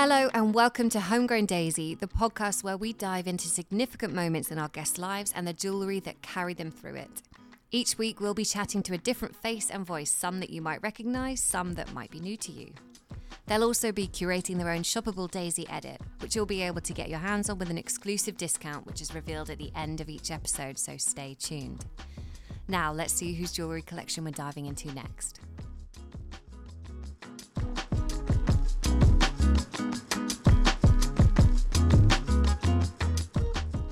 Hello, and welcome to Homegrown Daisy, the podcast where we dive into significant moments in our guests' lives and the jewellery that carry them through it. Each week, we'll be chatting to a different face and voice, some that you might recognise, some that might be new to you. They'll also be curating their own shoppable Daisy edit, which you'll be able to get your hands on with an exclusive discount, which is revealed at the end of each episode, so stay tuned. Now, let's see whose jewellery collection we're diving into next.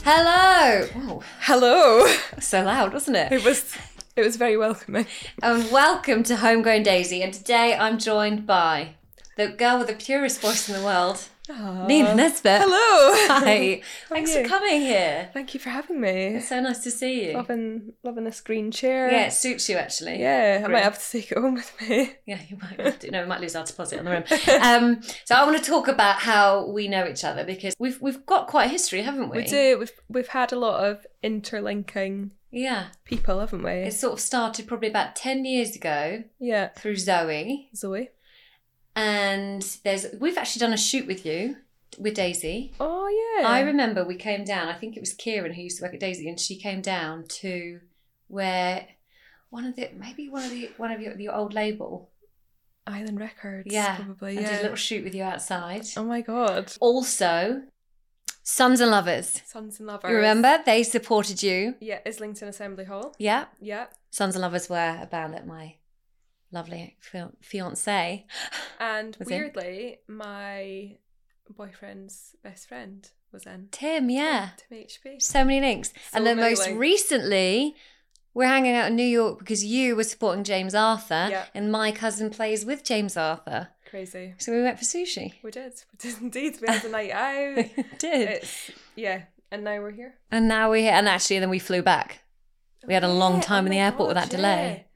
Hello! Hello. so loud, wasn't it? It was it was very welcoming. And welcome to Homegrown Daisy. And today I'm joined by the girl with the purest voice in the world, Nina Nesbitt. Hello. Hi. Thanks you? for coming here. Thank you for having me. It's so nice to see you. Loving loving this green chair. Yeah, it suits you actually. Yeah, I might have to take it home with me. Yeah, you might have to. No, we might lose our deposit on the room. Um, so I want to talk about how we know each other because we've we've got quite a history, haven't we? We do. We've we've had a lot of interlinking Yeah. people, haven't we? It sort of started probably about ten years ago yeah. through Zoe. Zoe. And there's we've actually done a shoot with you with Daisy. Oh yeah. I remember we came down. I think it was Kieran who used to work at Daisy, and she came down to where one of the maybe one of the one of your, your old label. Island Records. Yeah, Probably. Yeah. did a little shoot with you outside. Oh my god. Also, Sons and Lovers. Sons and Lovers. You remember they supported you? Yeah, Islington Assembly Hall. Yeah, Yeah. Sons and Lovers were a band that my lovely fi- fiance. And Was in? weirdly, my boyfriend's best friend was in. Tim, yeah. Tim HB. So many links. and then most links. recently, we're hanging out in New York because you were supporting James Arthur, Yeah. and my cousin plays with James Arthur. Crazy. So we went for sushi. We did. We did indeed. We had a night out. We did. It's yeah. And now we're here. And now we're here. And actually, then we flew back. We had a long Yeah, time oh in the oh my airport with God, that delay.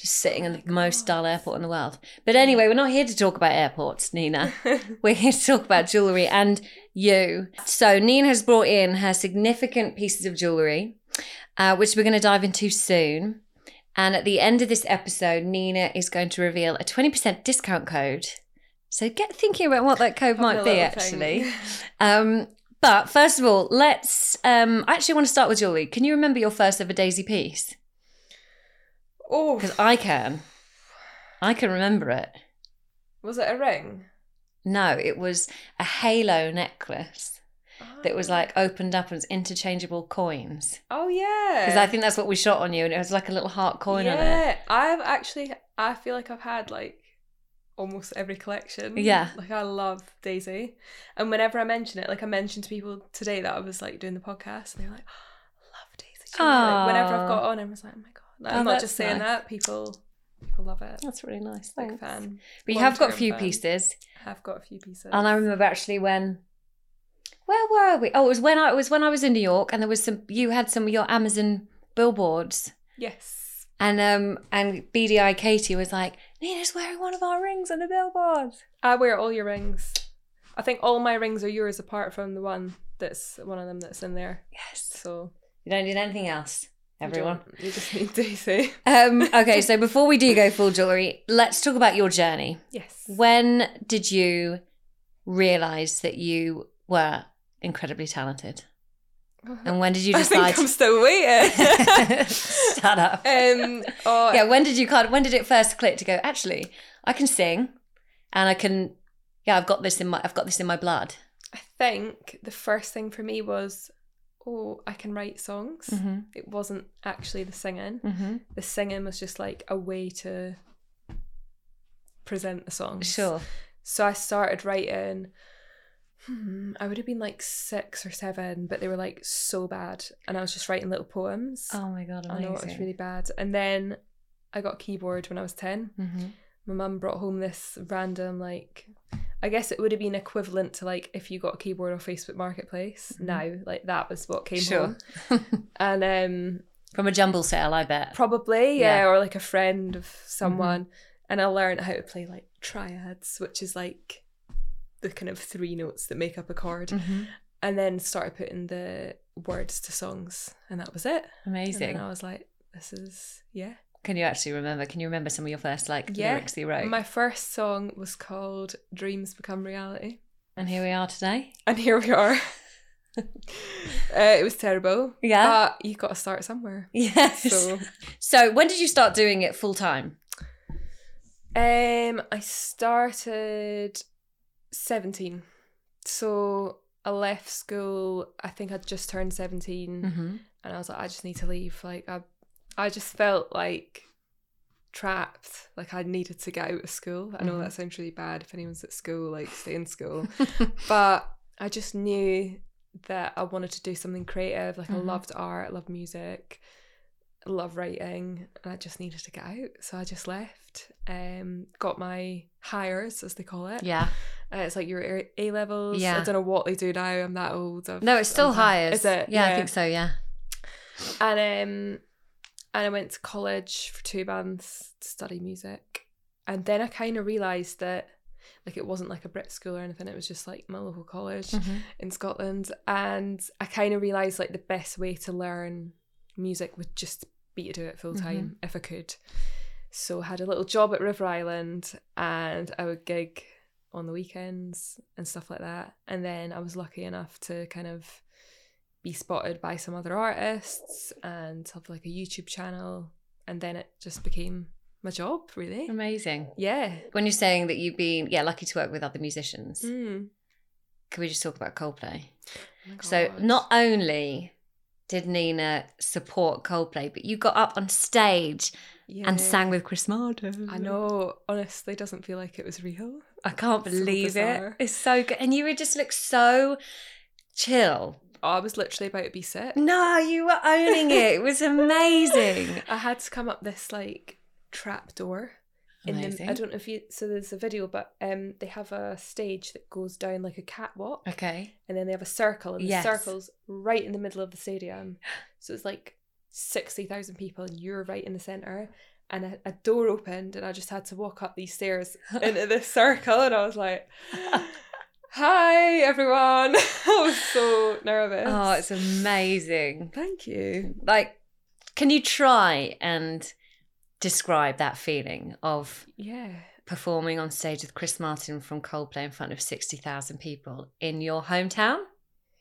Just sitting in Oh the most dull airport in the world. But anyway, we're not here to talk about airports, Nina. We're here to talk about jewellery and you. So, Nina has brought in her significant pieces of jewellery, uh, which we're going to dive into soon. And at the end of this episode, Nina is going to reveal a 20% discount code. So, get thinking about what that code might be, actually. Um, but first of all, let's. Um, I actually want to start with jewellery. Can you remember your first ever Daisy piece? Oh, Because I can. I can remember it. was it a ring? No, it was a halo necklace that was like ah. opened up and was interchangeable coins. Oh yeah. Because I think that's what we shot on you, and it was like a little heart coin on it. yeah, I've actually. I feel like I've had like almost every collection. Yeah. Like I love Daisy, and whenever I mention it, like I mentioned to people today that I was like doing the podcast, and they're like, oh, "I love Daisy." jewelry." Like, whenever I've got on, I was like, "Oh my god!" Oh, I'm not just saying nice. that. People, people love it. That's really nice. Big fan. But you have got a few fan. pieces, I've got a few pieces. and I remember actually when. Where were we? Oh, it was when I was when I was in New York, and there was some. You had some of your Amazon billboards, Yes. and um and BDI Katie was like, "Nina's wearing one of our rings on the billboard." I wear all your rings. I think all my rings are yours apart from the one that's one of them that's in there. Yes. So You don't need anything else, everyone. you just need Daisy. Um, okay, so before we do go full jewelry, let's talk about your journey. Yes. When did you realize that you were incredibly talented? And when did you I think decide? I'm still waiting. Shut up. um, oh, yeah, when did you kind when did it first click to go, actually, I can sing and I can yeah, I've got this in my I've got this in my blood. I think the first thing for me was, oh, I can write songs. Mm-hmm. It wasn't actually the singing. Mm-hmm. The singing was just like a way to present the songs. Sure. So I started writing. Hmm, I would have been like six or seven, but they were like so bad, and I was just writing little poems. Oh my god, Amazing. I know it was really bad. And then I got a keyboard when I was ten. mm-hmm. My mum brought home this random like. I guess it would have been equivalent to like if you got a keyboard off Facebook Marketplace. Mhm. Now, like that was what came Sure. home, and um, From a jumble sale, I bet. probably yeah, Yeah. Mm-hmm. or like a friend of someone and i learned how to play like triads which is like the kind of three notes that make up a chord Mm-hmm. and then started putting the words to songs and that was it Amazing. and i was like this is yeah Can you actually remember? Can you remember some of your first like Yeah. lyrics you wrote? my first song was called dreams become reality and here we are today. and here we are uh, it was terrible Yeah. but you got to start somewhere Yes. so So when did you start doing it full time? Um, I started seventeen, so I left school. I think I'd just turned 17 Mm-hmm. and I was like, I just need to leave. Like I, I just felt like trapped. Like I needed to get out of school. I know that sounds really bad. If anyone's at school, like stay in school. but I just knew that I wanted to do something creative. Like I Mhm. loved art, I loved music, I love writing, and I just needed to get out. So I just left. Um, got my Highers, as they call it. yeah. Uh, it's like your A levels. Yeah. I don't know what they do now. I'm that old. I've- No, it's still I'm- Highers. Is it? Yeah, I think so. Yeah. And um, and I went to college for two months to study music, and then I kind of realised that like it wasn't like a Brit school or anything. It was just like my local college Mm-hmm. in Scotland, and I kind of realised like the best way to learn music would just be to do it full time if I could. So I had a little job at River Island, and I would gig on the weekends and stuff like that. And then I was lucky enough to kind of be spotted by some other artists and have like a YouTube channel. And then it just became my job, really. Amazing. Yeah. When you're saying that you've been yeah lucky to work with other musicians, Mm. can we just talk about Coldplay? Oh So not only did Nina support Coldplay, but you got up on stage and sang with Chris Martin. I know, honestly, doesn't feel like it was real. I can't So believe it. It's so good. And you would just look so chill. I was literally about to be sick. No, you were owning it. It was amazing. I had to come up this like trap door. In the, I don't know if you so there's a video, but um they have a stage that goes down like a catwalk, Okay. and then they have a circle, and Yes. the circle's right in the middle of the stadium. So it's like sixty thousand people, and you're right in the center. And a, a door opened, and I just had to walk up these stairs into this circle, and I was like, "Hi, everyone!" I was so nervous. Oh, it's amazing. thank you. Like, can you try and describe that feeling of Yeah. performing on stage with Chris Martin from Coldplay in front of 60,000 people in your hometown?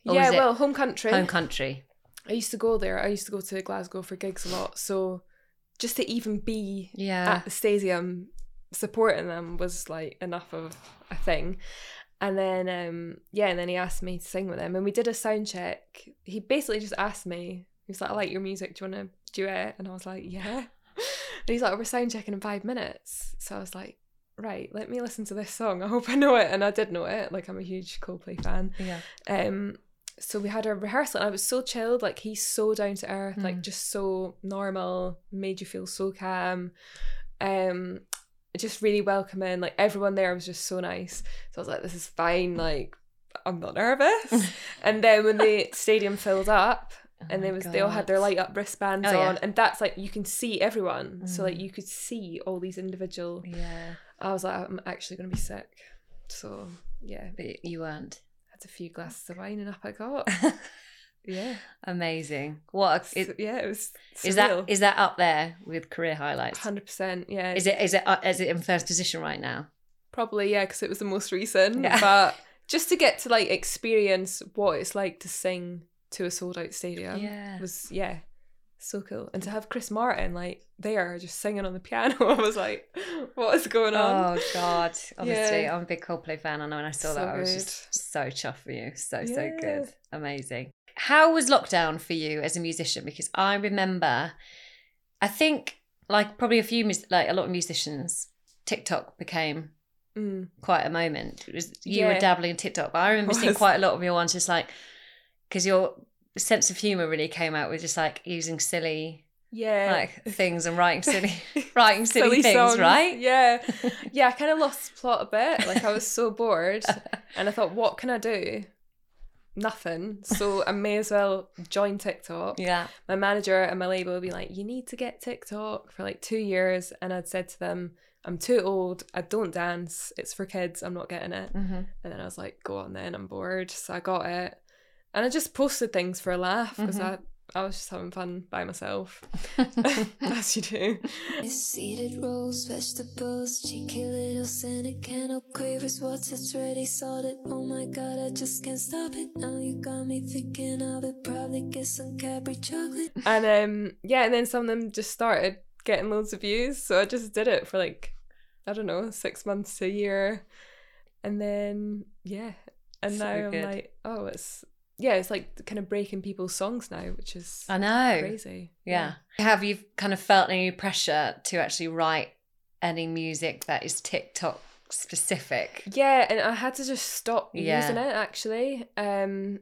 Or yeah, well, home country. Home country. I used to go there. I used to go to Glasgow for gigs a lot. So just to even be Yeah. at the stadium supporting them was like enough of a thing. And then um yeah, and then he asked me to sing with him and we did a sound check. He basically just asked me, he was like, I like your music, do you wanna duet? And I was like, Yeah. And he's like, We're sound checking in five minutes. So I was like, Right, let me listen to this song. I hope I know it. And I did know it. Like I'm a huge Coldplay fan. yeah. Um, so we had a rehearsal and I was so chilled, like he's so down to earth, like Mm. just so normal, made you feel so calm. Um just really welcoming. Like everyone there was just so nice. So I was like, this is fine, like I'm not nervous. and then when the stadium filled up and Oh there my was they all had their light up wristbands Oh, yeah. on and that's like you can see everyone. So like Mm. you could see all these individual Yeah. I was like, I'm actually gonna be sick. So yeah, But you weren't. had a few glasses of wine and up I got. Yeah. Amazing. What a, is, yeah, it was is that is that up there with career highlights? hundred percent? Yeah, Is it is it uh, is it in first position right now? probably yeah because it was the most recent. Yeah. But just to get to like experience what it's like to sing to a sold out stadium Yeah. was yeah so cool and to have chris martin like there just singing on the piano i was like what is going on Oh God! Honestly, Yeah. I'm a big Coldplay fan, and I know when I saw So that, I was just so chuffed for you. So so good, amazing. How was lockdown for you as a musician? Because I remember, I think like probably a few mus- like a lot of musicians, TikTok became Mm. quite a moment. It was you were dabbling in TikTok, but I remember seeing quite a lot of your ones just like because your sense of humor really came out with just like using silly yeah like things and writing silly writing silly, things, songs. right? Yeah. Yeah, I kind of lost the plot a bit. Like I was so bored and I thought, what can I do? Nothing. So I may as well join TikTok. Yeah. My manager and my label would be like, you need to get TikTok for like two years. And I'd said to them, I'm too old. I don't dance. It's for kids. I'm not getting it. Mm-hmm. And then I was like, go on then. I'm bored. So I got it. And I just posted things for a laugh because Mhm. I, I was just having fun by myself, as you do. Seeded rolls, vegetables, cheeky little cynic, candle quavers, what's it's ready, salted. Oh my god, I just can't stop it. Now you got me thinking of it. Probably get some Cadbury chocolate. And um yeah, and then some of them just started getting loads of views. So I just did it for like I don't know, six months to a year. And then yeah. And So now I'm like, oh it's yeah, it's like kind of breaking people's songs now, which is I know. crazy. Yeah. Have you kind of felt any pressure to actually write any music that is TikTok specific? Yeah, and I had to just stop Yeah. using it actually. Um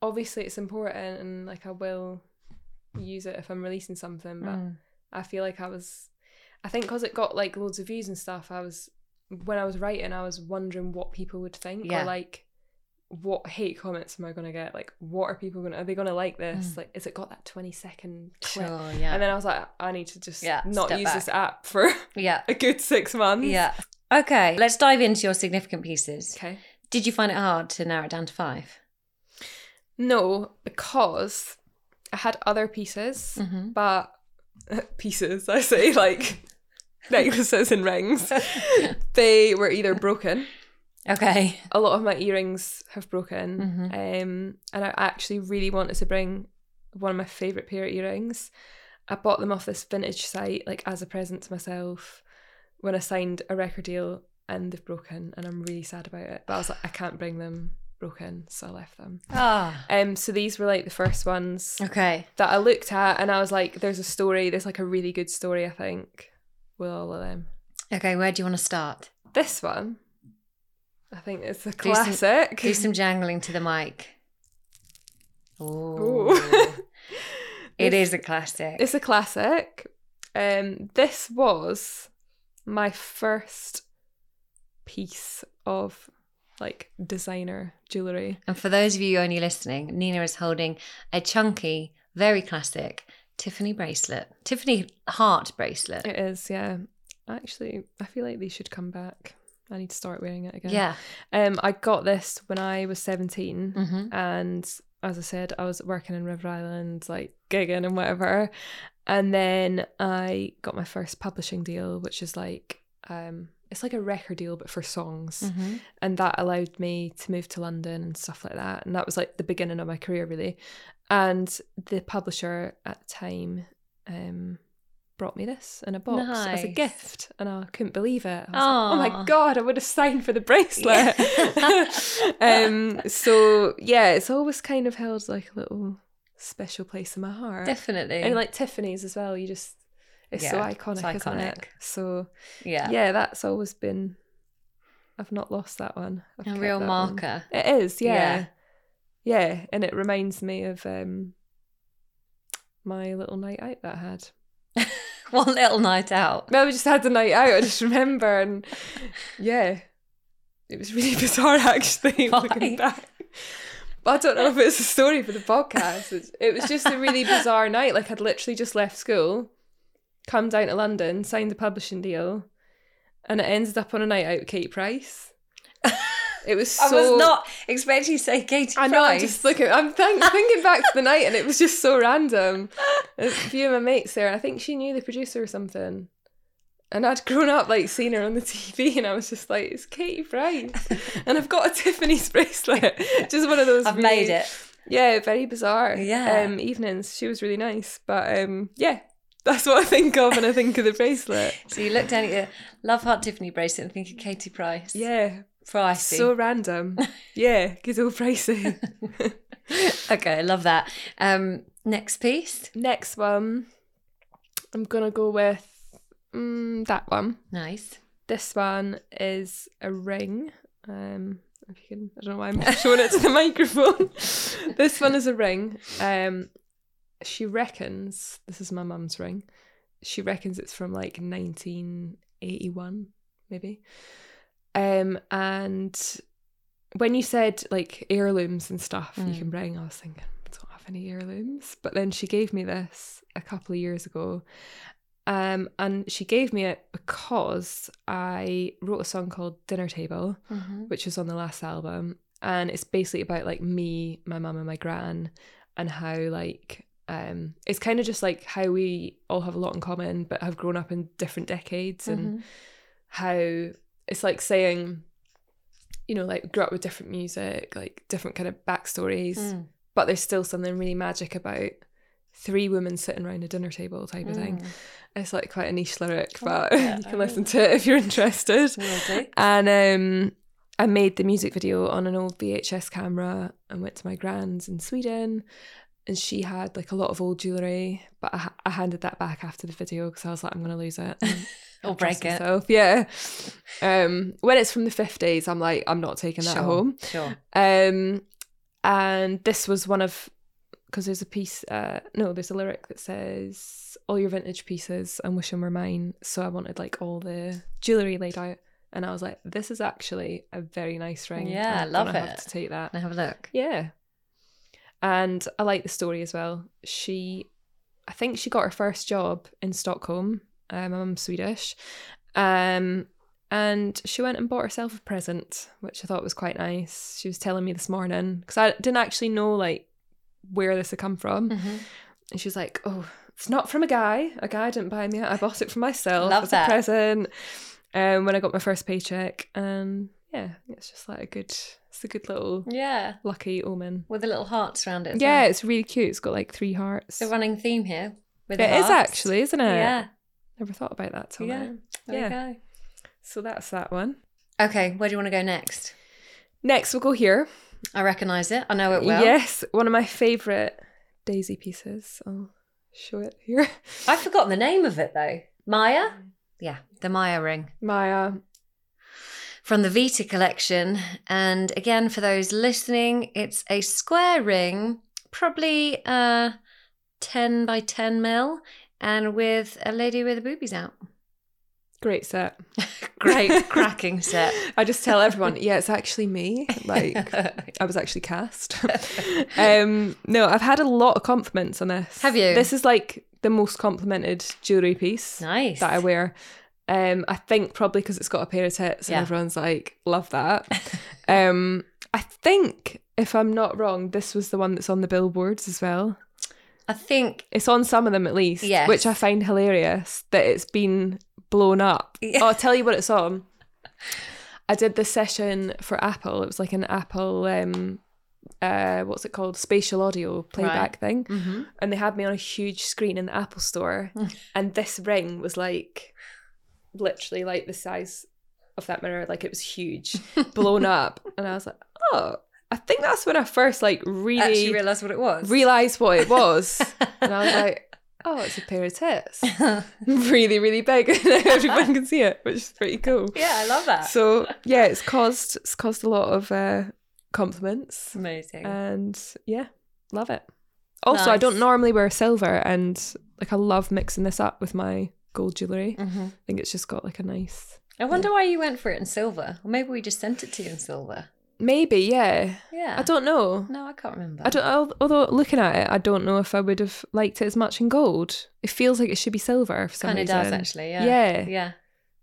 obviously it's important and like I will use it if I'm releasing something, but Mm. I feel like I was, I think because it got like loads of views and stuff, I was, when I was writing, I was wondering what people would think Yeah. or like, what hate comments am I going to get? Like, what are people going to, are they going to like this? Mm. Like, is it got that 20 second clip? Sure, yeah. And then I was like, I need to just Yeah, not use this app for yeah. a good six months. Yeah. Okay, let's dive into your significant pieces. Okay. Did you find it hard to narrow it down to five? No, because I had other pieces, Mm-hmm. but pieces, I say, like necklaces and rings, they were either broken Okay. a lot of my earrings have broken Mhm. um and i actually really wanted to bring one of my favorite pair of earrings i bought them off this vintage site like as a present to myself when i signed a record deal and they've broken and i'm really sad about it but i was like i can't bring them broken so i left them Ah. um so these were like the first ones Okay. that i looked at and i was like there's a story there's like a really good story i think with all of them Okay, where do you want to start? this one i think it's a Do some- classic Do some jangling to the mic. Ooh. Ooh. it is a classic. It's a classic. Um, this was my first piece of like designer jewelry. And for those of you only listening, Nina is holding a chunky, very classic Tiffany bracelet, Tiffany heart bracelet. It is, yeah. Actually, I feel like these should come back. I need to start wearing it again. Yeah. Um, I got this when I was 17 hmm and as I said, I was working in River Island, like gigging and whatever. And then I got my first publishing deal, which is like um it's like a record deal but for songs. hmm And that allowed me to move to London and stuff like that. And that was like the beginning of my career really. And the publisher at the time um brought me this in a box as a gift and I couldn't believe it. Like, oh my god, I would have signed for the bracelet. um so yeah, it's always kind of held like a little special place in my heart. Definitely. And like Tiffany's as well, you just it's so iconic, it's isn't it? iconic. So yeah. yeah, that's always been. I've not lost that one. I've A real that one. marker. It is, yeah. Yeah. yeah, and it reminds me of um my little night out that I had. One little night out. No, we just had the night out. I just remember, and yeah, it was really bizarre actually Why? looking back. But I don't know if it's a story for the podcast. It's, it was just a really bizarre night. Like I'd literally just left school, come down to London, signed the publishing deal, and it ended up on a night out with Katie Price. It was so. I was not expecting you to say Katie I know. I'm Price. just looking. I'm think, thinking back to the night, and it was just so random. A few of my mates there, and I think she knew the producer or something. And I'd grown up like seeing her on the TV, and I was just like, "It's Katie Price," and I've got a Tiffany's bracelet. Just one of those. I've really- made it. Yeah, very bizarre. Yeah. Um, evenings. She was really nice. But um, yeah, that's what I think of when I think of the bracelet. So you look down at your Love Heart Tiffany bracelet and think of Katie Price. Yeah. Pricey. So random. yeah, good old pricey. okay, I love that. Um, next piece. Next one, I'm gonna go with mm, that one. Nice. This one is a ring. Um, if you can, I don't know why I'm showing it to the microphone. this one is a ring. Um, she reckons this is my mum's ring. She reckons it's from like 1981, maybe. Um, and when you said like heirlooms and stuff, you Mm. can bring. I was thinking, I don't have any heirlooms. But then she gave me this a couple of years ago, um, and she gave me it because I wrote a song called Dinner Table, Mm-hmm. which was on the last album. And it's basically about like me, my mum, and my gran, and how like um it's kind of just like how we all have a lot in common but have grown up in different decades Mm-hmm. and how it's like saying you know like grew up with different music like different kind of backstories Mm. but there's still something really magic about three women sitting around a dinner table type of thing Mm. it's like quite a niche lyric I but it. you I can listen really- to it if you're interested do. and um I made the music video on an old VHS camera and went to my grand's in Sweden and she had like a lot of old jewelry but I, I handed that back after the video because I was like I'm going to lose it Or break it. myself. yeah um when it's from the 50s I'm like I'm not taking that Sure, home Sure. um, and this was one of because there's a piece. Uh, no, there's a lyric that says all your vintage pieces and wish them were mine. So I wanted like all the jewelry laid out, and I was like, this is actually a very nice ring. Yeah, I love it. Have to take that. Now have a look. Yeah, and I like the story as well. She, I think she got her first job in Stockholm. Um, my mum's Swedish, um, and she went and bought herself a present, which I thought was quite nice. She was telling me this morning because I didn't actually know like where this had come from, Mm-hmm. and she was like, "Oh, it's not from a guy. A guy didn't buy me it. I bought it for myself Love as that. a present." Um, when I got my first paycheck, and yeah, it's just like a good, it's a good little Yeah. lucky omen. With the little hearts around it. Yeah, well. it's really cute. It's got like three hearts. The running theme here. With It the is actually, isn't it? Yeah. Never thought about that till Yeah. now. Yeah. So that's that one. Okay, where do you want to go next? Next, we'll go here. I recognise it. I know it well. Yes, one of my favourite daisy pieces. I'll show it here. I've forgotten the name of it though. Maya? Yeah, the Maya ring. Maya. From the Vita collection. And again, for those listening, it's a square ring, probably uh, 10 by 10 mil, and with a lady with the boobies out. Great set. Great cracking set. I just tell everyone, yeah, it's actually me. Like I was actually cast. um, no, I've had a lot of compliments on this. Have you? This is like the most complimented jewellery piece nice. that I wear. Um, I think probably because it's got a pair of tits and Yeah. everyone's like, love that. um, I think if I'm not wrong, this was the one that's on the billboards as well. I think It's on some of them at least, Yes. which I find hilarious that it's been blown up. Yeah. Oh, I'll tell you what it's on. I did this session for Apple. It was like an Apple, um, uh, what's it called? Spatial audio playback thing. Mhm. And they had me on a huge screen in the Apple store. and this ring was like literally like the size of that mirror. Like it was huge, blown up. And I was like, oh, I think that's when I first like really actually realised what it was. realized what it was. and I was like, oh, it's a pair of tits. really, really big. and everyone can see it, which is pretty cool. yeah, I love that. So yeah, it's caused it's caused a lot of uh, compliments, Amazing. and yeah, love it. Also, I don't normally wear silver, and like I love mixing this up with my gold jewelry. Mhm. I think it's just got like a nice. I wonder why you went for it in silver. Or maybe we just sent it to you in silver. Maybe, yeah. Yeah. I don't know. No, I can't remember. I don't. Although looking at it, I don't know if I would have liked it as much in gold. It feels like it should be silver for some Kind of reason. does actually. Yeah. Yeah. Yeah.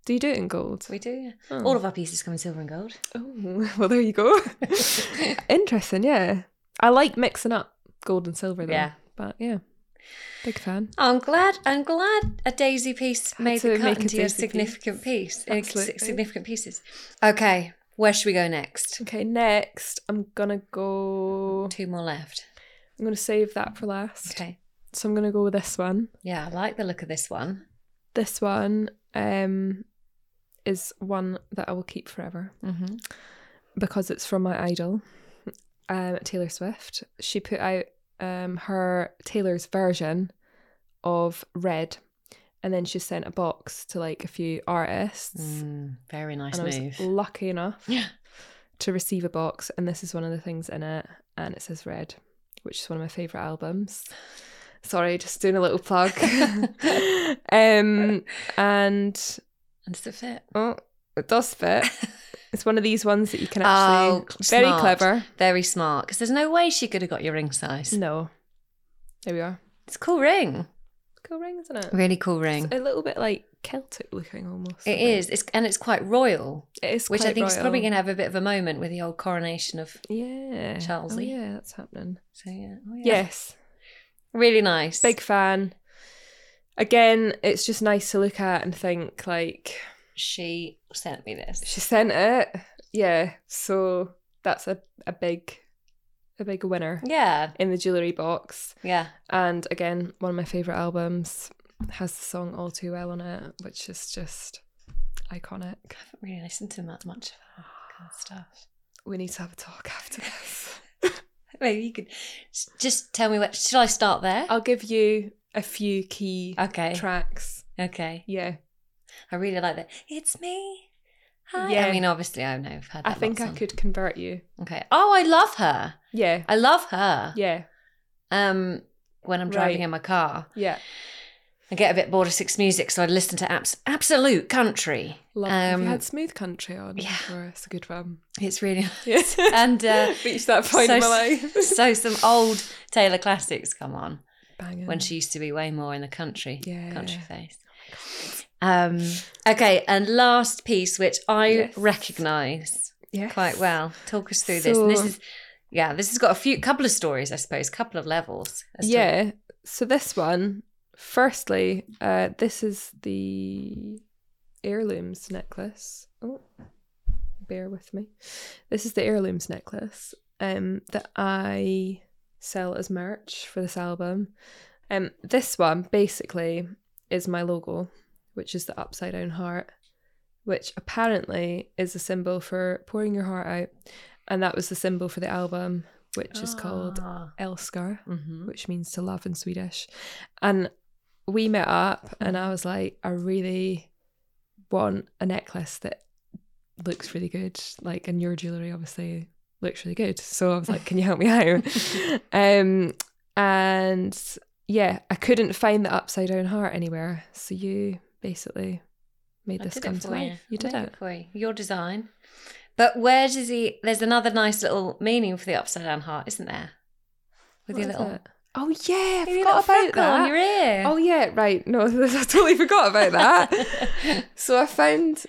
Do you do it in gold? We do. Yeah. Oh. All of our pieces come in silver and gold. Oh, well, there you go. Interesting, yeah. I like mixing up gold and silver, though. Yeah. But yeah, big fan. I'm glad. I'm glad a daisy piece made the cut into your significant piece. uh, Absolutely. significant pieces. Okay, where should we go next? Okay, next, I'm gonna go. Two more left. I'm to save that for last. Okay. So I'm to go with this one. Yeah, I like the look of this one. This one um, is one that I will keep forever Mm-hmm. because it's from my idol, um, Taylor Swift. She put out um, her Taylor's version of Red, and then she sent a box to like a few artists. Mm, very nice and I was move. lucky enough Yeah. to receive a box, and this is one of the things in it, and it says Red, which is one of my favorite albums. Sorry, just doing a little plug. um, and And does it fit? oh, it does fit. It's one of these ones that you can actually Oh, very smart. clever. Very smart. Because there's no way she could have got your ring size. No, there we are. It's a cool ring. Cool ring, isn't it? Really cool ring. It's a little bit like Celtic looking almost. It is. It's and it's quite royal, It is. which I think is probably going to have a bit of a moment with the old coronation of. Yeah, oh, Charles. Oh, yeah, that's happening. So yeah. Oh, yeah. Yes, Really nice. big fan. Again, it's just nice to look at and think like She sent me this. she sent it. Yeah, so that's a, a big a big winner Yeah. in the jewellery box. Yeah. And again, one of my favourite albums has the song All Too Well on it, which is just iconic. I haven't really listened to that much of her kind of stuff. We need to have a talk after this. Maybe you could just tell me what. Should I start there? I'll give you a few key Okay. tracks. Okay. Yeah. I really like that. It's me. Hi. Yeah. I mean, obviously, I know I've had. I think I could convert you. Okay. Oh, I love her. Yeah. I love her. Yeah. Um, when I'm driving Right. in my car, Yeah. I get a bit bored of six music, so I listen to abs- absolute country. Love Have you Um, had Smooth Country on? yeah. before? It's a good one. It's really Yeah. and uh, Reached that point so, in my life. so some old Taylor classics come on Banging. when she used to be way more in the country, Yeah. country face. Um, okay, and last piece, which I Yes. recognise yes. quite well. Talk us through this. And this is, yeah, this has got a few, couple of stories, I suppose, couple of levels. as to- Yeah. So this one, firstly, uh, this is the heirlooms necklace. Oh, bear with me. This is the heirlooms necklace um, that I sell as merch for this album. Um, this one basically is my logo, which is the upside down heart, which apparently is a symbol for pouring your heart out, and that was the symbol for the album, which is called Ah. Älskar Mhm. which means to love in Swedish. And we met up, and I was like, I really want a necklace that looks really good. Like, and your jewelry obviously looks really good. So I was like, Can you help me out? um, and yeah, I couldn't find the upside down heart anywhere. So you basically made I this come to life. you. You did made it. for you. Your design. But where does he? There's another nice little meaning for the upside down heart, isn't there? With What your little, it? Oh yeah, I forgot about that. on your ear. Oh yeah, right. No, I totally forgot about that. so I found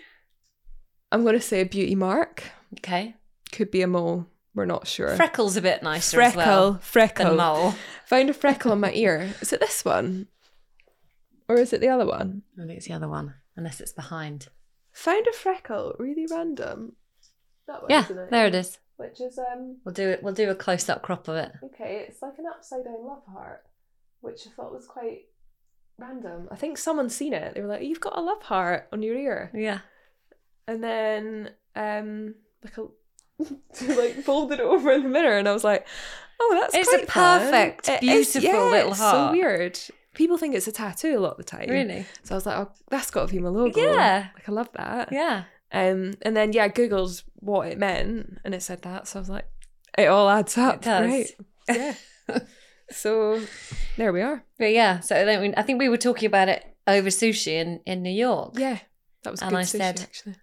I'm gonna say a beauty mark. okay. Could be a mole. We're not sure. Freckle's a bit nicer freckle, as well freckle. than mole. Found a freckle on my ear. Is it this one? Or is it the other one? I think it's the other one, unless it's behind. Found a freckle, really random. That one, Yeah, it? there it is. Which is um We'll do it. We'll do a close up crop of it. okay, it's like an upside down love heart, which I thought was quite random. I think someone's seen it. They were like, "You've got a love heart on your ear." Yeah. and then um like a like folded it over in the mirror and I was like, oh that's It's a fun. perfect, is- beautiful little it's heart. So weird. People think it's a tattoo a lot of the time. Really? So I was like, oh, that's got to be my logo. Yeah. Like I love that. Yeah. Um, and then yeah, I googled what it meant, and it said that. So I was like, it all adds up. It does. Right. Yeah. so there we are. But yeah. So then we, I think we were talking about it over sushi in in New York. Yeah. That was And good I sushi, said- actually.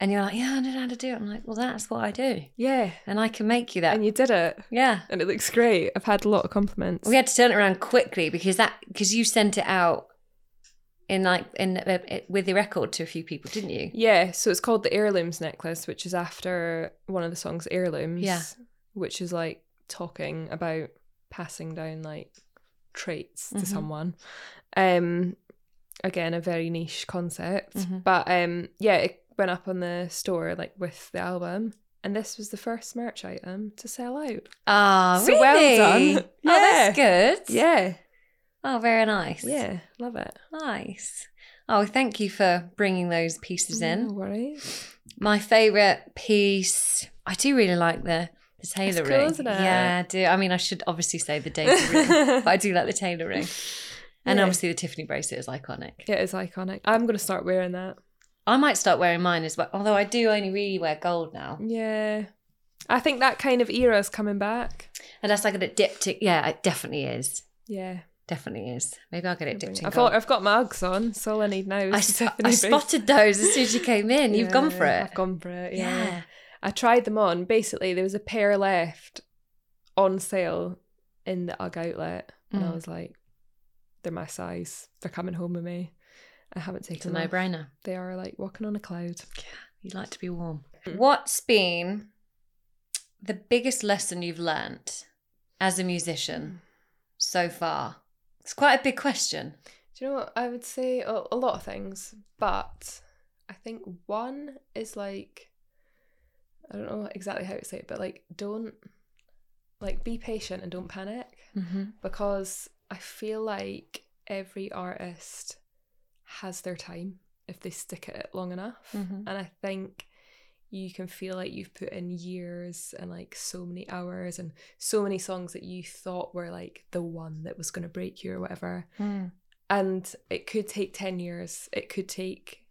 And you're like, yeah, I don't know how to do it. I'm like, well, that's what I do, Yeah. and I can make you that. And you did it. yeah. And it looks great. I've had a lot of compliments. We had to turn it around quickly because that because you sent it out in like in uh, with the record to a few people, didn't you? Yeah, so it's called the Heirlooms Necklace, which is after one of the songs Heirlooms. Yeah. Which is like talking about passing down like traits to Mhm. someone. Um again, a very niche concept. Mhm. But um yeah, it went up on the store like with the album. And this was the first merch item to sell out. Oh, So really? well done. Oh, that's good. Yeah, Oh, very nice. yeah, love it. Nice. Oh, thank you for bringing those pieces in. No worries. My favourite piece, I do really like the the Taylor cool, ring. isn't it? Yeah, I do. I mean, I should obviously say the Daisy ring, but I do like the Taylor ring. And Yeah. obviously the Tiffany bracelet is iconic. It is iconic. I'm gonna start wearing that. I might start wearing mine as well, although I do only really wear gold now. Yeah, I think that kind of era is coming back. Unless I get it dipped in, yeah, it definitely is. Yeah, Definitely is. Maybe I'll get it dipped in I've gold. got I've got my Uggs on. So all I need now is I, the sp- Tiffany I spotted those as soon as you came in. You've gone for it. I've gone for it. Yeah. yeah. I tried them on. Basically, there was a pair left on sale in the UGG outlet, and I Mm. was like, "They're my size. They're coming home with me." I haven't It's a taken no brainer. They are like walking on a cloud. Yeah, you like to be warm. Mm. What's been the biggest lesson you've learnt as a musician so far? It's quite a big question. Do you know what I would say? A, a lot of things, but I think one is like, I don't know exactly how to say it, but like, don't like be patient and don't panic. Mm-hmm. because I feel like every artist has their time if they stick at it long enough. Mhm. And I think you can feel like you've put in years and like so many hours and so many songs that you thought were like the one that was going to break you or whatever. Mm. And it could take 10 years, it could take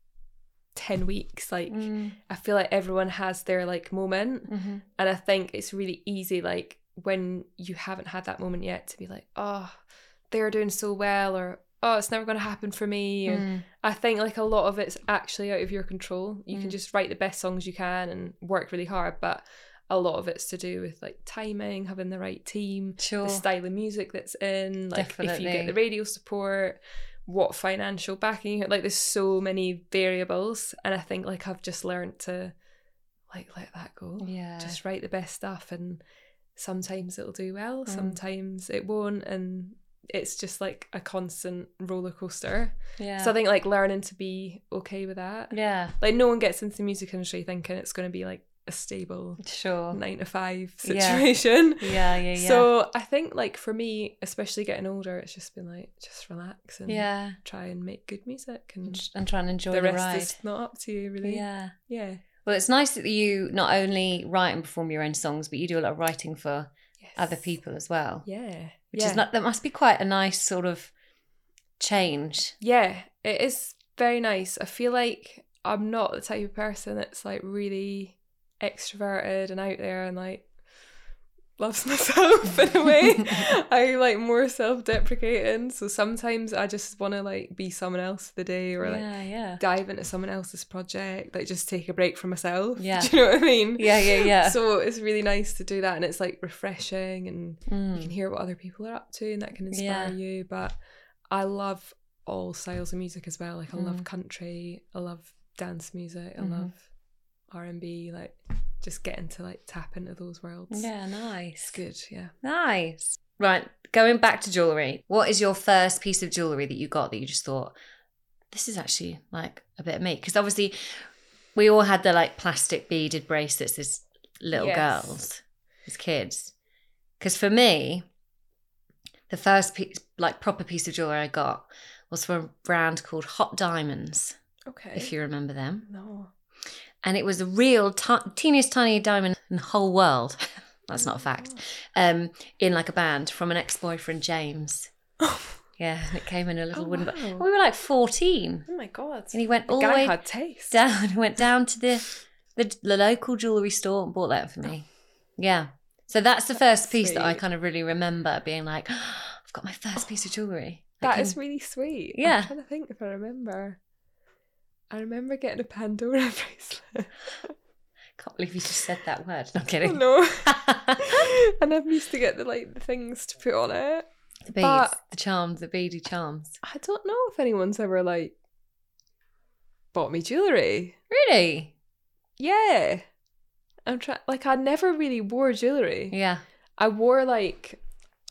10 weeks. Like, Mm. I feel like everyone has their like moment. Mm-hmm. And I think it's really easy, like when you haven't had that moment yet, to be like, oh, they're doing so well, or oh, it's never going to happen for me. And Mm. I think like a lot of it's actually out of your control. You can Mm. just write the best songs you can and work really hard, but a lot of it's to do with like timing, having the right team, Sure. the style of music that's in, like if you get the radio support, what financial backing, like there's so many variables, and I think like I've just learned to like let that go Yeah. just write the best stuff and sometimes it'll do well Mm. sometimes it won't and it's just like a constant roller coaster yeah. so i think like learning to be okay with that yeah. like no one gets into the music industry thinking it's going to be like a stable Sure. nine to five situation Yeah. Yeah. Yeah. so i think like for me especially getting older it's just been like just relax and yeah. try and make good music And, and and try and enjoy the the, rest ride. is not up to you really Yeah. yeah Well, it's nice that you not only write and perform your own songs, but you do a lot of writing for yes. other people as well. yeah Which yeah. is not that must be quite a nice sort of change. Yeah, it is very nice. I feel like I'm not the type of person that's like really extroverted and out there and like loves myself in a way. I like more self-deprecating. So sometimes I just want to like be someone else for the day or like yeah, yeah. dive into someone else's project, like just take a break from myself. Yeah. Do you know what I mean? Yeah, yeah, yeah. So it's really nice to do that and it's like refreshing and you can Mm. hear what other people are up to and that can Yeah. inspire you but i love all styles of music as well like i Mm. love country i love dance music i Mhm. love r&b like just getting to like tap into those worlds Yeah, nice. it's good yeah Nice. Right, going back to jewellery. What is your first piece of jewellery that you got that you just thought, this is actually like a bit of me? Because obviously we all had the like plastic beaded bracelets as little Yes. girls, as kids. Because for me, the first piece, like proper piece of jewellery I got was from a brand called Hot Diamonds, okay if you remember them. no And it was a real ti- teeniest tiny diamond in the whole world. That's not a fact. Um, in like a band from an ex-boyfriend, James. Yeah, and it came in a little Oh, wooden. wow. We were like fourteen. Oh my god and he went the all the way had taste down. Went down to the, the the local jewelry store and bought that for me. Yeah, so that's the first piece that I kind of really remember being like, I've got my first piece of jewelry. That can- is really sweet Yeah. i'm trying to think if i remember i remember getting a pandora bracelet can't believe you just said that word. Not oh, kidding. no and i used to get the like the things to put on it the beads, but- the charms, the beady charms. I don't know if anyone's ever like bought me jewelry. Really? Yeah. I'm trying like I never really wore jewelry. Yeah. I wore like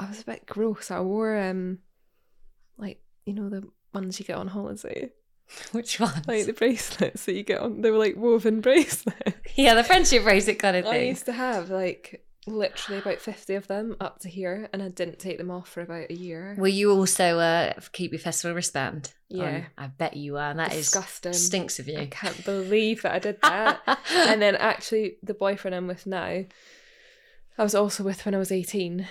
I was a bit gross. I wore um like you know the ones you get on holiday. Which one? like the bracelets that you get on. They were like woven bracelets. yeah, the friendship bracelet kind of thing. I used to have like literally about fifty of them up to here, and I didn't take them off for about a year. Were you also uh, keep your festival wristband? Yeah. on? I bet you are. And that is Disgusting. stinks of you. I can't believe that I did that. and then actually, the boyfriend I'm with now, I was also with when I was 18,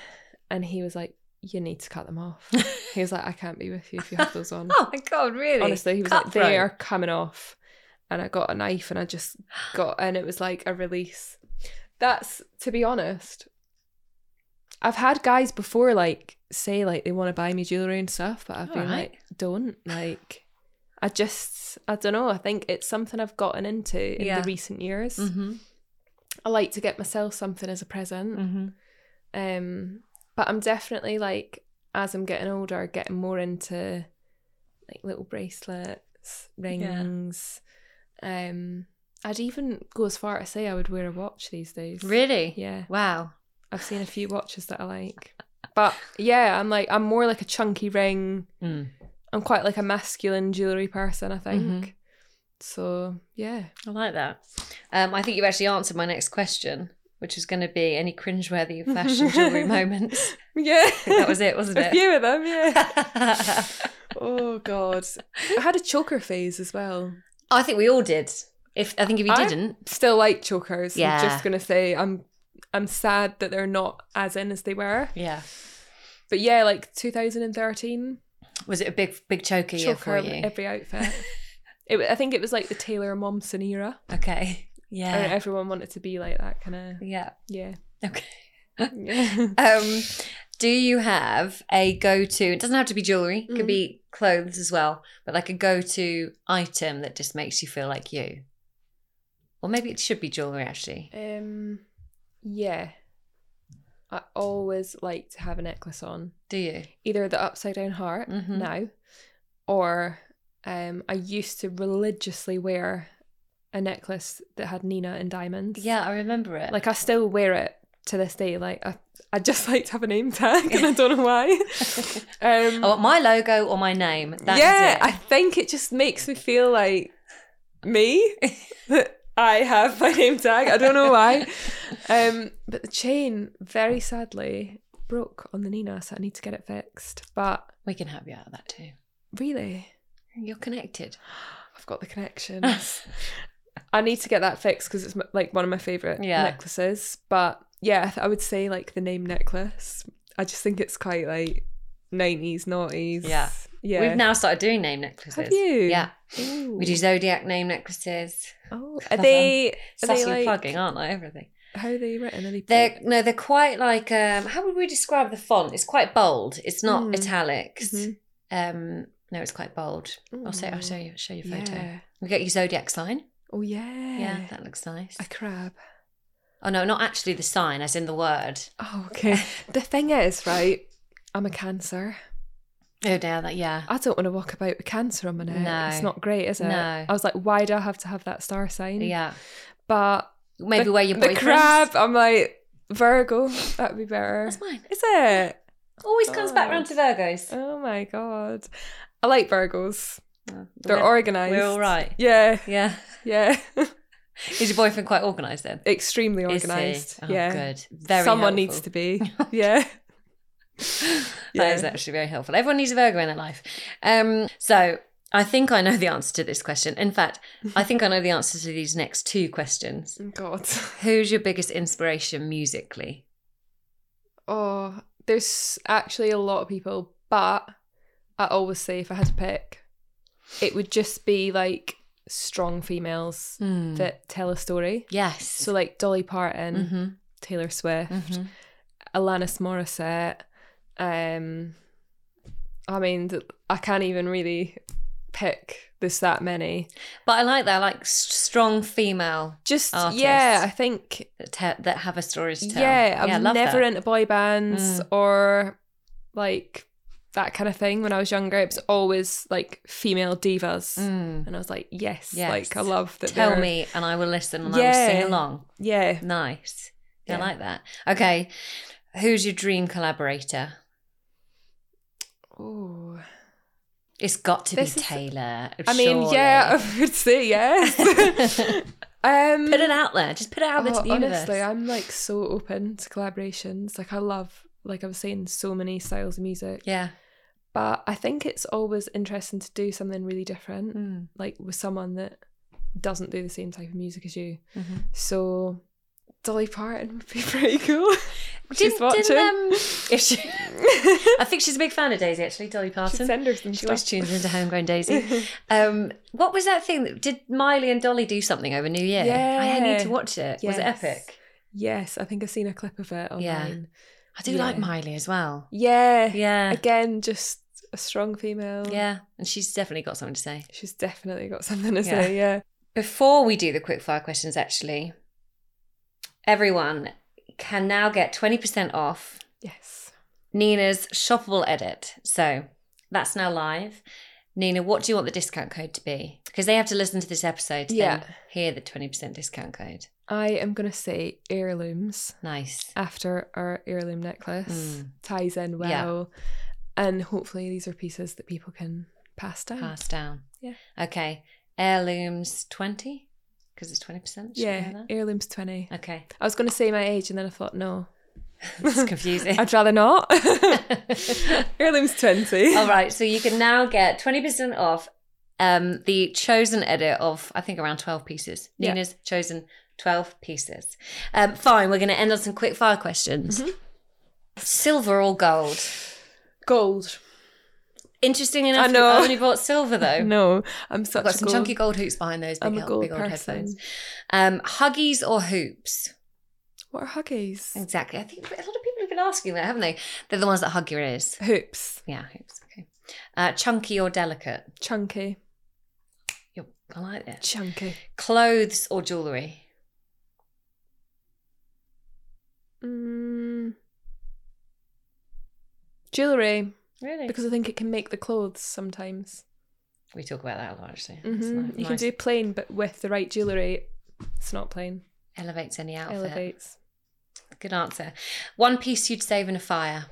and he was like, "You need to cut them off." he was like, "I can't be with you if you have those on." oh my god, really? Honestly, he was like, Cutthroat. "They are coming off," and I got a knife and I just got, and it was like a release. That's to be honest. I've had guys before like say like they want to buy me jewelry and stuff, but I've been Alright. like, don't like. I just I don't know. I think it's something I've gotten into in Yeah. the recent years. Mhm, I like to get myself something as a present. mhm. Um, but I'm definitely like as I'm getting older, getting more into like little bracelets, rings. Um, I'd even go as far to say I would wear a watch these days. Really? Yeah, Wow. I've seen a few watches that I like. But yeah, I'm like I'm more like a chunky ring. Mm. I'm quite like a masculine jewelry person, I think. Mhm. So yeah. I like that. Um, I think you've actually answered my next question, which is going to be any cringeworthy fashion jewelry moments. Yeah. That was it, wasn't a it? A few of them, yeah. oh god. I had a choker phase as well. Oh, I think we all did. If I think if you I didn't, Still like chokers. Yeah. I'm just gonna say I'm I'm sad that they're not as in as they were. yeah. But yeah, like 2013, Was it a big big choker year for you? every outfit. it, I think it was like the Taylor Momsen era. Okay. And Yeah. everyone wanted to be like that kind of. Yeah. Yeah. Okay. yeah. Um, do you have a go-to? It doesn't have to be jewelry. It could Mhm. be clothes as well, but like a go-to item that just makes you feel like you. Or maybe it should be jewelry actually. Um. Yeah. I always like to have a necklace on. Do you? either the upside down heart Mhm. now or um I used to religiously wear a necklace that had Nina in diamonds. Yeah, I remember it. Like I still wear it to this day. Like I I just like to have a name tag and I don't know why. um I want my logo or my name. That's yeah. I think it just makes me feel like me that I have my name tag. I don't know why. Um, but the chain, very sadly, broke on the Nina, so I need to get it fixed. But we can help you out of that too. really, You're connected. I've got the connections. I need to get that fixed because it's like one of my favorite Yeah. necklaces. But yeah, I would say like the name necklace. I just think it's quite like nineties, noughties. Yeah. yeah. We've now started doing name necklaces. Have you? Yeah. Ooh. We do zodiac name necklaces. Oh, are they? Are they like? plugging, aren't I? Everything. How are they written? Are they? They're no, they're quite like um how would we describe the font? It's quite bold. It's not Mm. italics. Mhm. Um no, it's quite bold. I'll say I'll show you show you a photo. Yeah. We get your zodiac sign. Oh yeah. Yeah, that looks nice. A crab. Oh no, not actually the sign, as in the word. Oh, okay. the thing is, right? I'm a cancer. Oh dear, that yeah. I don't want to walk about with cancer on my neck. No. It's not great, is it? No. I was like, why do I have to have that star sign? Yeah. But Maybe the, where your the crab, I'm like Virgo. That'd be better. That's mine. Is it? Always comes back Oh. round to Virgos. Oh my god. I like Virgos. Oh, They're organized. We're all right. Yeah, Yeah. Yeah. Is your boyfriend quite organised then? Extremely organized. Oh, yeah. good. Very Someone helpful. needs to be. Yeah. That is Yeah. actually very helpful. Everyone needs a Virgo in their life. Um, so I think I know the answer to this question. In fact, I think I know the answer to these next two questions. God. Who's your biggest inspiration musically? Oh, there's actually a lot of people, but I always say if I had to pick, it would just be like strong females Hmm. that tell a story. Yes. So like Dolly Parton, hmm Taylor Swift, hmm Alanis Morissette. Um, I mean, I can't even really pick. this that many. But I like that. I like strong female Just Artists. yeah, I think that, te- that have a story to tell. yeah, I I was never that. into boy bands Mm. or like that kind of thing when I was younger. It was always like female divas, Mm. and I was like, yes, Yes. like I love that. Tell me, and I will listen, and I will sing along. yeah. Nice. Yeah, Yeah. I like that. Okay, who's your dream collaborator? Oh, It's got to This be is- Taylor. I mean, yeah. I would say yes. um, put it out there. Just put it out there to oh, the universe. honestly, I'm like so open to collaborations. Like I love, like I was saying, so many styles of music. yeah. But I think it's always interesting to do something really different, Mm. like with someone that doesn't do the same type of music as you. Mhm. So Dolly Parton would be pretty cool. She's Didn't- watching. didn't, um, if she, I think she's a big fan of Daisy, actually, Dolly Parton. send her some She always tunes into Homegrown Daisy. Um, what was that thing? that Did Miley and Dolly do something over New Year? Yeah. I need to watch it. Was it Yes. epic? Yes, I think I've seen a clip of it online. I do like Miley as well. Yeah. Yeah. Again, just a strong female. Yeah. And she's definitely got something to say. She's definitely got something to Yeah. say. Yeah. Before we do the quick fire questions, actually, everyone can now get 20% off Yes. Nina's shoppable edit. So that's now live. Nina, what do you want the discount code to be? Because they have to listen to this episode to Yeah. hear the 20% discount code. I am going to say heirlooms Nice. after our heirloom necklace Mm. ties in Yeah. And hopefully these are pieces that people can pass down. Pass down. Yeah. Okay. Heirlooms 20? Because it's 20%. Yeah, heirlooms 20. Okay. I was going to say my age and then I thought, no, It's confusing. I'd rather not. heirlooms 20. All right, so you can now get 20% off um, the chosen edit of, I think, around 12 pieces. Yeah. Nina's chosen 12 pieces. Um, fine, we're going to end on some quick fire questions. Mm-hmm. Silver or gold? Gold. Interesting enough, I know. I only bought silver though. No, I'm such I've got some gold. chunky gold hoops behind those big, I'm a old- gold big old person. headphones. Um, huggies or hoops? What are huggies? Exactly. I think a lot of people have been asking that, haven't they? They're the ones that hug your ears. Hoops. Yeah, hoops. Okay. Uh, chunky or delicate? Chunky. Yep, I like it. Chunky. Clothes or jewellery? Mm. Jewellery. Really? Because I think it can make the clothes sometimes. we talk about that a lot, actually. It's hmm ni- You can do plain, but with the right jewellery, it's not plain. elevates any outfit. Elevates. Good answer. One piece you'd save in a fire.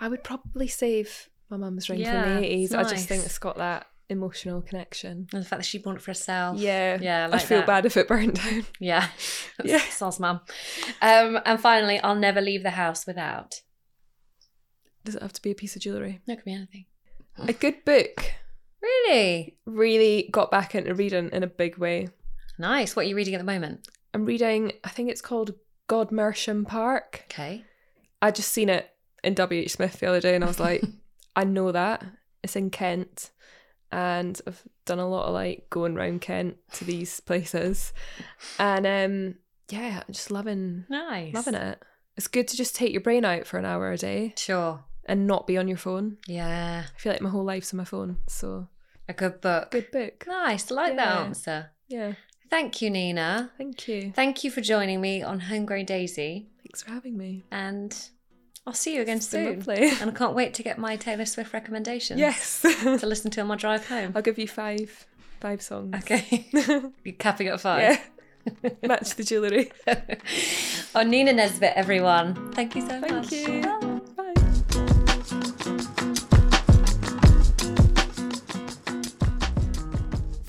I would probably save my mum's ring Yeah, from the 80s. it's I just think it's got that emotional connection. And the fact that she bought it for herself. Yeah. Yeah, I like I'd feel that. bad if it burned down. Yeah. Yeah. Sauce mum. Um, and finally, I'll never leave the house without. Does it have to be a piece of jewellery? No, it could be anything. A good book. Really? Really got back into reading in a big way. Nice. What are you reading at the moment? I'm reading, I think it's called Godmersham Park. Okay. I just seen it in W.H. Smith the other day and I was like, I know that. It's in Kent. And I've done a lot of like going round Kent to these places. And um yeah, I'm just loving Nice. loving it. It's good to just take your brain out for an hour a day Sure. And not be on your phone. Yeah. I feel like my whole life's on my phone. So A good book. good book. Nice. I like that answer. Yeah. Thank you, Nina. Thank you. Thank you for joining me on Homegrown Daisy. Thanks for having me. And I'll see you again It's soon. lovely. And I can't wait to get my Taylor Swift recommendations. Yes. To listen to on my drive home. I'll give you five five songs. Okay. You're capping at five. Yeah. Match the jewellery. oh, Nina Nesbitt, everyone. Thank you so much. Thank much. you.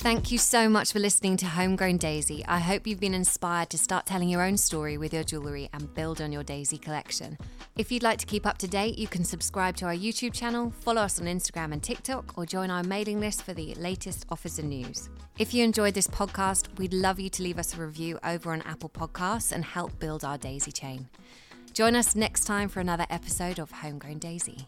Thank you so much for listening to Homegrown Daisy. I hope you've been inspired to start telling your own story with your jewellery and build on your Daisy collection. If you'd like to keep up to date, you can subscribe to our YouTube channel, follow us on Instagram and TikTok, or join our mailing list for the latest offers and news. If you enjoyed this podcast, we'd love you to leave us a review over on Apple Podcasts and help build our Daisy chain. Join us next time for another episode of Homegrown Daisy.